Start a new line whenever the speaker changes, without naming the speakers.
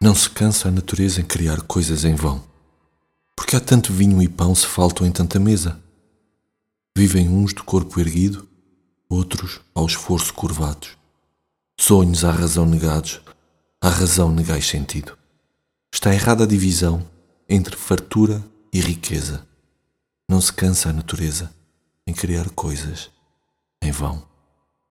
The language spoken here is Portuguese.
Não se cansa a natureza em criar coisas em vão. Porque há tanto vinho e pão se faltam em tanta mesa. Vivem uns de corpo erguido, outros ao esforço curvados. Sonhos à razão negados, à razão negais sentido. Está errada a divisão entre fartura e riqueza. Não se cansa a natureza em criar coisas em vão.